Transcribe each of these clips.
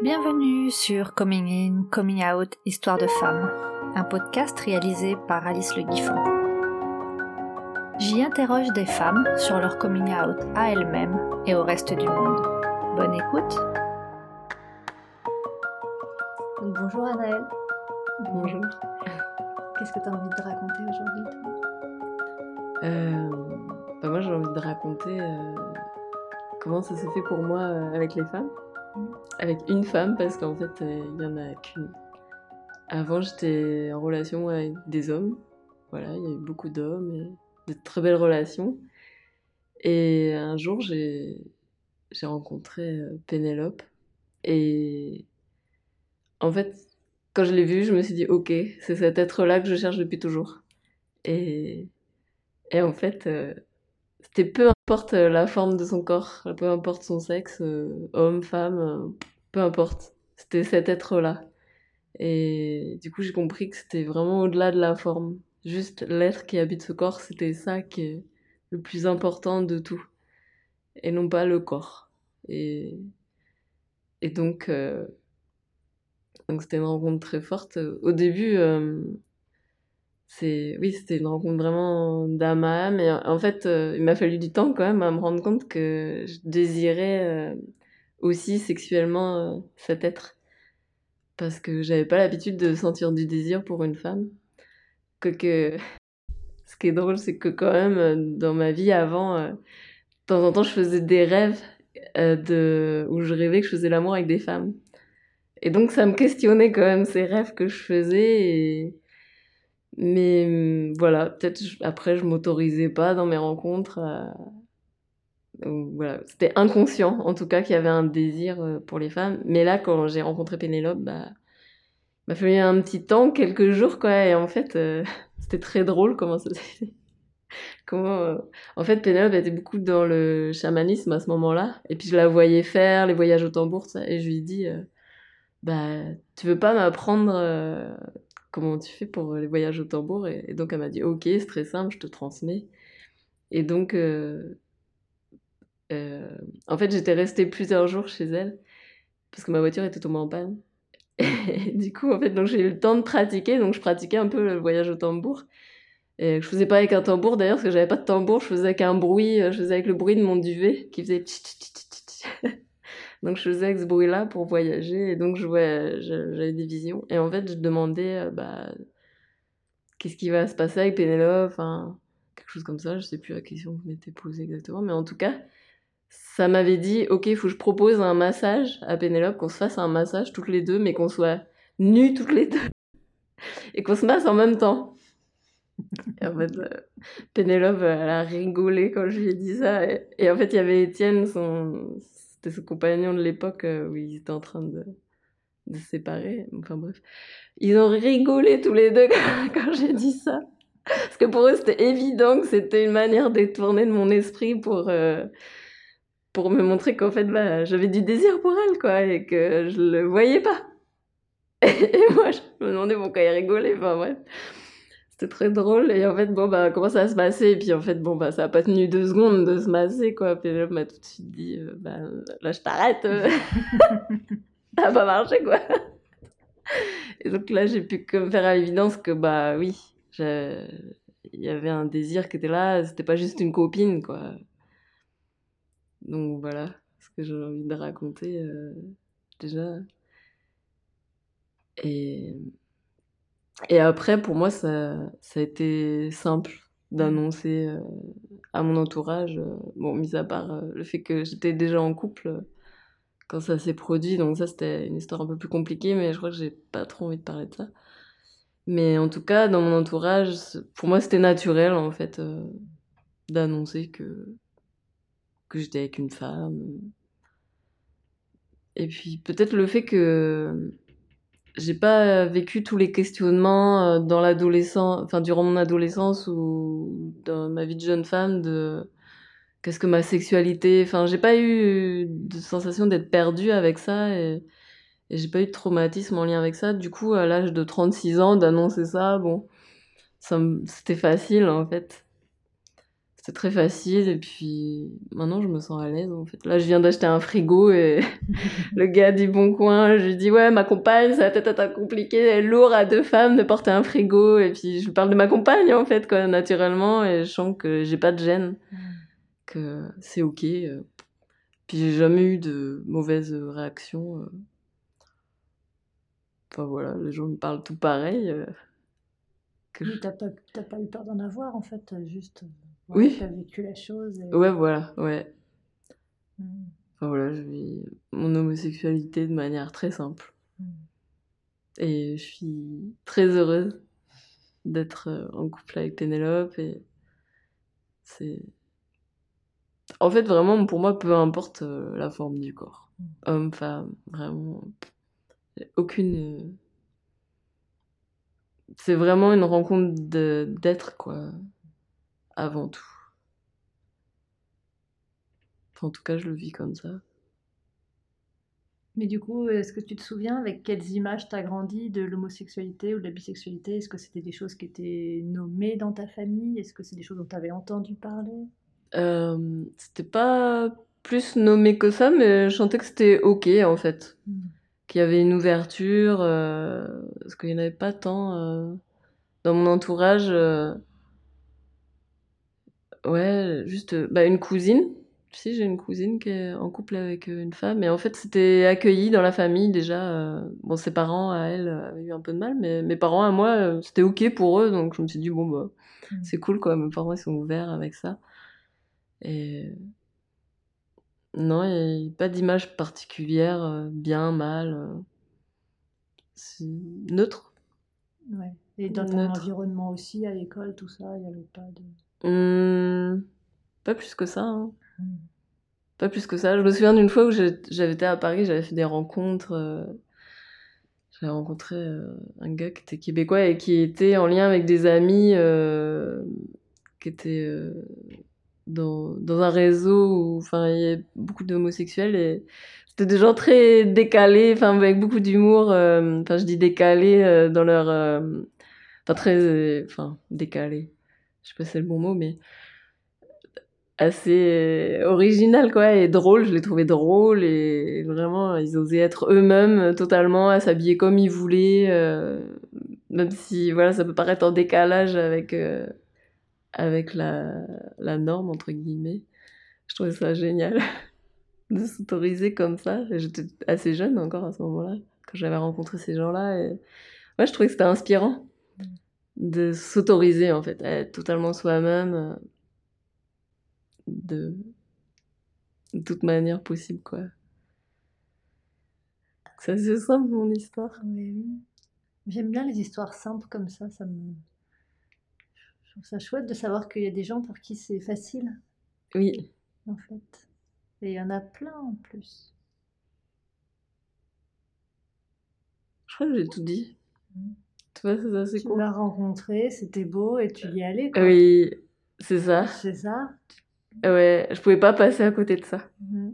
Bienvenue sur Coming In, Coming Out, Histoire de femmes, un podcast réalisé par Alice Le Guiffon. J'y interroge des femmes sur leur coming out à elles-mêmes et au reste du monde. Bonne écoute. Bonjour Anaëlle. Bonjour. Qu'est-ce que tu as envie de raconter aujourd'hui Euh, bah moi j'ai envie de raconter euh, comment ça s'est fait pour moi euh, avec les femmes. Avec une femme parce qu'en fait euh, il y en a qu'une. Avant j'étais en relation avec des hommes. Voilà, il y a eu beaucoup d'hommes et de très belles relations. Et un jour j'ai rencontré euh, Pénélope et en fait quand je l'ai vue je me suis dit ok c'est cet être-là que je cherche depuis toujours. Et et en fait, euh, c'était peu importe euh, la forme de son corps, peu importe son sexe, euh, homme, femme, euh, peu importe. C'était cet être-là. Et du coup, j'ai compris que c'était vraiment au-delà de la forme. Juste l'être qui habite ce corps, c'était ça qui est le plus important de tout. Et non pas le corps. Et, donc, euh, donc c'était une rencontre très forte. Au début, euh, c'est oui, c'était une rencontre vraiment d'âme à âme. En fait, euh, il m'a fallu du temps quand même à me rendre compte que je désirais euh, aussi sexuellement euh, cet être. Parce que j'avais pas l'habitude de sentir du désir pour une femme. Que. Ce qui est drôle, c'est que quand même, dans ma vie avant, de temps en temps, je faisais des rêves de... où je rêvais que je faisais l'amour avec des femmes. Et donc, ça me questionnait quand même ces rêves que je faisais. Mais hum, voilà, peut-être après je m'autorisais pas dans mes rencontres. Donc, voilà, c'était inconscient en tout cas qu'il y avait un désir euh, pour les femmes. Mais là, quand j'ai rencontré Pénélope, bah, m'a fallu un petit temps, quelques jours quoi. Et en fait, euh, c'était très drôle comment ça s'est. Comment, euh, En fait, Pénélope était beaucoup dans le chamanisme à ce moment-là. Et puis je la voyais faire les voyages au tambour, ça, et je lui dis, euh, bah, tu veux pas m'apprendre euh, comment tu fais pour les voyages au tambour et, donc elle m'a dit ok c'est très simple je te transmets. Et donc euh, euh, en fait j'étais restée plusieurs jours chez elle parce que ma voiture était tombée en panne. Et du coup en fait donc j'ai eu le temps de pratiquer donc je pratiquais un peu le voyage au tambour. Et je faisais pas avec un tambour d'ailleurs parce que j'avais pas de tambour je faisais avec bruit euh, je faisais avec le bruit de mon duvet qui faisait donc je faisais avec ce bruit là pour voyager et donc je je- j'avais des visions. Et en fait je demandais euh, bah qu'est-ce qui va se passer avec Pénélope, quelque chose comme ça, je sais plus la question que vous m'étiez posée exactement, mais en tout cas, ça m'avait dit, ok, il faut que je propose un massage à Pénélope, qu'on se fasse un massage toutes les deux, mais qu'on soit nus toutes les deux, et qu'on se masse en même temps. Et en fait, euh, Pénélope, elle a rigolé quand je lui ai dit ça, et, et en fait, il y avait Étienne, son... c'était son compagnon de l'époque, euh, où ils étaient en train de, de se séparer, enfin bref. Ils ont rigolé tous les deux quand, j'ai dit ça. Parce que pour eux, c'était évident que c'était une manière détournée de mon esprit pour, euh, pour me montrer qu'en fait, bah, j'avais du désir pour elle, quoi, et que je le voyais pas. Et moi, je me demandais pourquoi ils rigolaient, enfin bref. C'était très drôle, et en fait, bon, bah, comment ça se passer? Et puis, en fait, bon, bah, ça a pas tenu deux secondes de se masser, quoi. Pénélope m'a tout de suite dit, euh, bah, là, je t'arrête. euh. ça a pas marché, quoi. Et donc là, j'ai pu que me faire à l'évidence que, bah oui, il y avait un désir qui était là, c'était pas juste une copine, quoi. Donc voilà ce que j'ai envie de raconter euh, déjà. Et, et après, pour moi, ça, ça a été simple d'annoncer euh, à mon entourage, euh, bon, mis à part euh, le fait que j'étais déjà en couple quand ça s'est produit, donc ça c'était une histoire un peu plus compliquée, mais je crois que j'ai pas trop envie de parler de ça. Mais en tout cas, dans mon entourage, pour moi c'était naturel en fait d'annoncer que, que j'étais avec une femme. Et puis peut-être le fait que j'ai pas vécu tous les questionnements euh, dans l'adolescence, enfin durant mon adolescence ou dans ma vie de jeune femme de qu'est-ce que ma sexualité, enfin j'ai pas eu de sensation d'être perdue avec ça et, j'ai pas eu de traumatisme en lien avec ça. Du coup, à l'âge de 36 ans, d'annoncer ça, bon, ça c'était facile en fait. C'était très facile. Et puis maintenant, je me sens à l'aise en fait. Là, je viens d'acheter un frigo et le gars du Bon Coin, je lui dis Ouais, ma compagne, ça va peut-être être compliqué, elle est lourd à deux femmes de porter un frigo. Et puis je lui parle de ma compagne en fait, quoi, naturellement. Et je sens que j'ai pas de gêne, que c'est ok. Puis j'ai jamais eu de mauvaises réactions. Enfin voilà, les gens me parlent tout pareil. Que oui, t'as pas, pas, eu peur d'en avoir en fait, juste. Oui. T'as vécu la chose. Ouais, voilà, ouais. Mmh. Enfin voilà, je vis mon homosexualité de manière très simple. Mmh. Et je suis très heureuse d'être en couple avec Pénélope et c'est en fait, vraiment, pour moi, peu importe euh, la forme du corps. Mm. Homme, femme, vraiment. Aucune. Euh, c'est vraiment une rencontre d'être, quoi. Avant tout. en tout cas, je le vis comme ça. Mais du coup, est-ce que tu te souviens avec quelles images t'as grandi de l'homosexualité ou de la bisexualité? Est-ce que c'était des choses qui étaient nommées dans ta famille? Est-ce que c'est des choses dont tu avais entendu parler? Euh, c'était pas plus nommé que ça, mais je sentais que c'était ok en fait. Hmm. Qu'il y avait une ouverture, euh, parce qu'il n'y en avait pas tant euh, dans mon entourage. Ouais, juste bah, une cousine. Si, j'ai une cousine qui est en couple avec une femme, et en fait, c'était accueilli dans la famille déjà. bon, ses parents à elle avaient eu un peu de mal, mais mes parents à moi, c'était ok pour eux, donc je me suis dit, bon, bah, hmm. c'est cool quoi, mes parents ils sont ouverts avec ça. Et non, il n'y a pas d'image particulière, euh, bien, mal. Euh, c'est neutre. Ouais. Et dans ton environnement aussi, à l'école, tout ça, il n'y avait pas de. Pas plus que ça. Hein. Mmh. Pas plus que ça. Je me souviens d'une fois où j'avais été à Paris, j'avais fait des rencontres. Euh, j'avais rencontré un gars qui était québécois et qui était en lien avec des amis qui étaient dans, dans un réseau où enfin il y a beaucoup d'homosexuels et c'était des gens très décalés enfin avec beaucoup d'humour euh, enfin je dis décalés euh, dans leur euh, enfin très enfin décalés je sais pas si c'est le bon mot mais assez original quoi et drôle je les trouvais drôles et vraiment ils osaient être eux-mêmes totalement à s'habiller comme ils voulaient même si voilà ça peut paraître en décalage avec avec la, la norme, entre guillemets. Je trouvais ça génial de s'autoriser comme ça. J'étais assez jeune encore à ce moment-là, quand j'avais rencontré ces gens-là. Et... Ouais, je trouvais que c'était inspirant de s'autoriser, en fait, à être totalement soi-même euh, de... de toute manière possible, quoi. C'est assez simple, mon histoire. Oui. J'aime bien les histoires simples comme ça, ça me ça chouette de savoir qu'il y a des gens pour qui c'est facile. Oui. En fait. Et il y en a plein en plus. Je crois que j'ai tout dit. Mmh. Tu vois, c'est assez cool. Tu l'as rencontré, c'était beau et tu y allais. Quoi. Oui, c'est ça. C'est ça. Ouais, je pouvais pas passer à côté de ça. Mmh.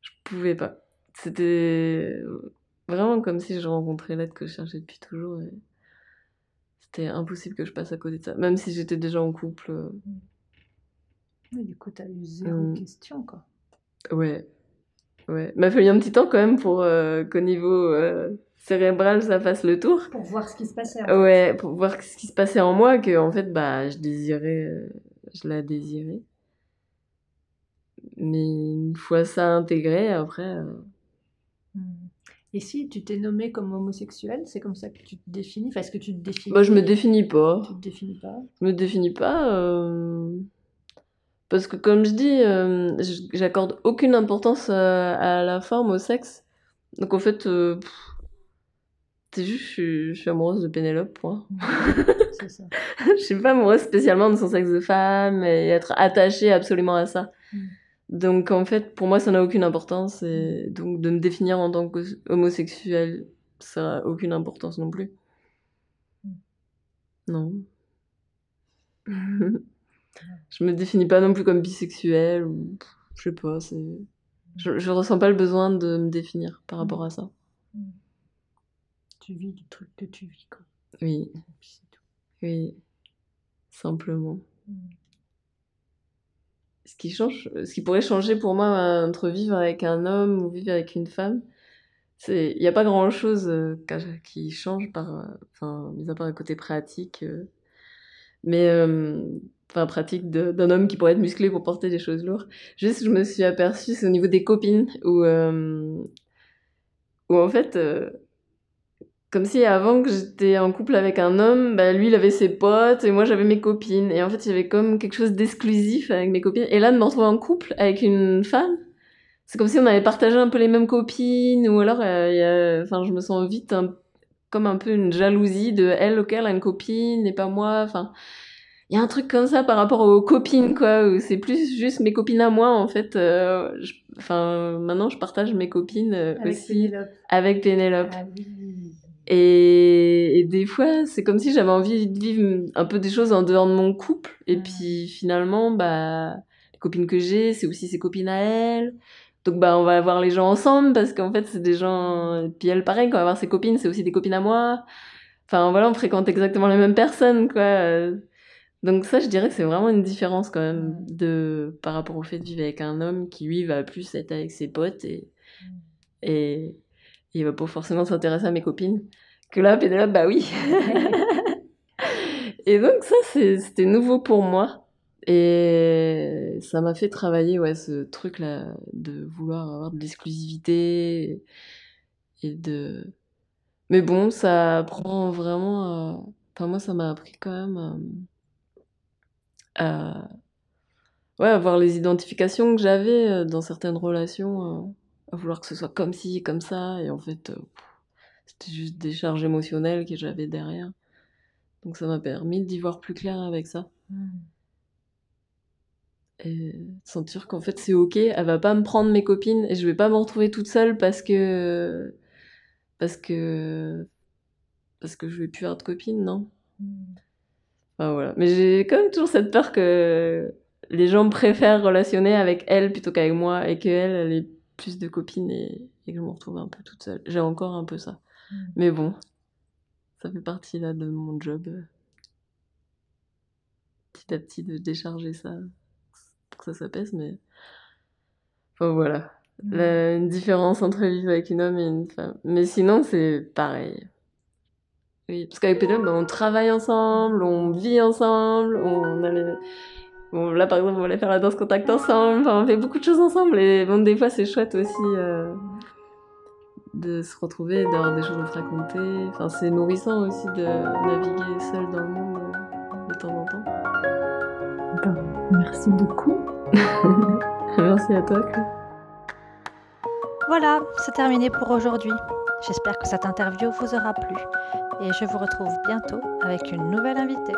Je pouvais pas. C'était vraiment comme si je rencontrais l'être que je cherchais depuis toujours. Et c'était impossible que je passe à côté de ça, même si j'étais déjà en couple. Euh. Mais du coup, t'as eu zéro mmh. question, quoi. Ouais. Ouais. M'a fallu un petit temps quand même pour euh, qu'au niveau euh, cérébral, ça fasse le tour. Pour voir ce qui se passait. ouais, pour voir ce qui se passait en moi, que en fait, bah, je désirais, je la désirais. Mais une fois ça intégré, après. Mmh. Et si tu t'es nommé comme homosexuel, c'est comme ça que tu te définis? Enfin, est-ce que tu te définis Moi, je me définis pas. Tu te définis pas? Je me définis pas. Euh, parce que, comme je dis, euh, j'accorde aucune importance à, la forme, au sexe. Donc, en fait, euh, c'est juste, je suis, amoureuse de Pénélope, point. c'est ça. je suis pas amoureuse spécialement de son sexe de femme et être attachée absolument à ça. Mm. Donc en fait, pour moi, ça n'a aucune importance. Et donc de me définir en tant qu'homosexuel, ça n'a aucune importance non plus. Non. je me définis pas non plus comme bisexuel ou je sais pas. C'est... Je, je ressens pas le besoin de me définir par rapport à ça. Tu vis du truc que tu vis, quoi. Oui. Oui. Simplement. Qui change, ce qui pourrait changer pour moi entre vivre avec un homme ou vivre avec une femme, c'est il n'y a pas grand chose qui change par, enfin, mis à part le côté pratique, mais enfin pratique d'un homme qui pourrait être musclé pour porter des choses lourdes. Juste, je me suis aperçue, c'est au niveau des copines où, où en fait comme si avant que j'étais en couple avec un homme, bah lui il avait ses potes et moi j'avais mes copines. Et en fait il y avait comme quelque chose d'exclusif avec mes copines. Et là de me retrouver en couple avec une femme, c'est comme si on avait partagé un peu les mêmes copines ou alors euh, enfin je me sens vite comme un peu une jalousie de elle ok elle a une copine et pas moi. Enfin il y a un truc comme ça par rapport aux copines quoi où c'est plus juste mes copines à moi en fait. Euh, enfin maintenant je partage mes copines euh, avec aussi Pénélope. avec Pénélope. Ah oui. Et, et des fois, c'est comme si j'avais envie de vivre un peu des choses en dehors de mon couple. Et Mm. puis finalement, bah, les copines que j'ai, c'est aussi ses copines à elle. Donc bah, on va voir les gens ensemble parce qu'en fait, c'est des gens. Et puis elle, pareil, quand on va voir ses copines, c'est aussi des copines à moi. Enfin voilà, on fréquente exactement les mêmes personnes, quoi. Donc ça, je dirais que c'est vraiment une différence quand même Mm. de par rapport au fait de vivre avec un homme qui lui va plus être avec ses potes et et il va pas forcément s'intéresser à mes copines. Que là, Pénélope, bah oui. et donc ça, c'était nouveau pour moi. Et ça m'a fait travailler ouais, ce truc-là de vouloir avoir de l'exclusivité et de... Mais bon, ça prend vraiment... à- Enfin, moi, ça m'a appris quand même à... à- Ouais, à voir les identifications que j'avais euh, dans certaines relations, euh, à vouloir que ce soit comme ci, comme ça, et en fait, euh, c'était juste des charges émotionnelles que j'avais derrière. Donc ça m'a permis d'y voir plus clair avec ça. Et de sentir qu'en fait c'est ok, elle va pas me prendre mes copines et je vais pas me retrouver toute seule parce que parce que parce que je vais plus avoir de copines, non? Enfin, voilà. Mais j'ai quand même toujours cette peur que les gens préfèrent relationner avec elle plutôt qu'avec moi et qu'elle elle ait plus de copines et, et que je me retrouve un peu toute seule. J'ai encore un peu ça. Mais bon, ça fait partie là de mon job. euh, Petit à petit de décharger ça pour que ça s'apaise, mais. Enfin voilà. La, une différence entre vivre avec une homme et une femme. Mais sinon, c'est pareil. Oui, parce qu'avec Pénélope, ben, on travaille ensemble, on vit ensemble, on a les- Bon, là, par exemple, on va aller faire la danse contact ensemble, enfin, on fait beaucoup de choses ensemble, et bon, des fois, c'est chouette aussi euh, de se retrouver, d'avoir des choses à se raconter. Enfin, c'est nourrissant aussi de naviguer seul dans le monde euh, de temps en temps. Ben, merci beaucoup. Merci à toi, Claire. Voilà, c'est terminé pour aujourd'hui. J'espère que cette interview vous aura plu et je vous retrouve bientôt avec une nouvelle invitée.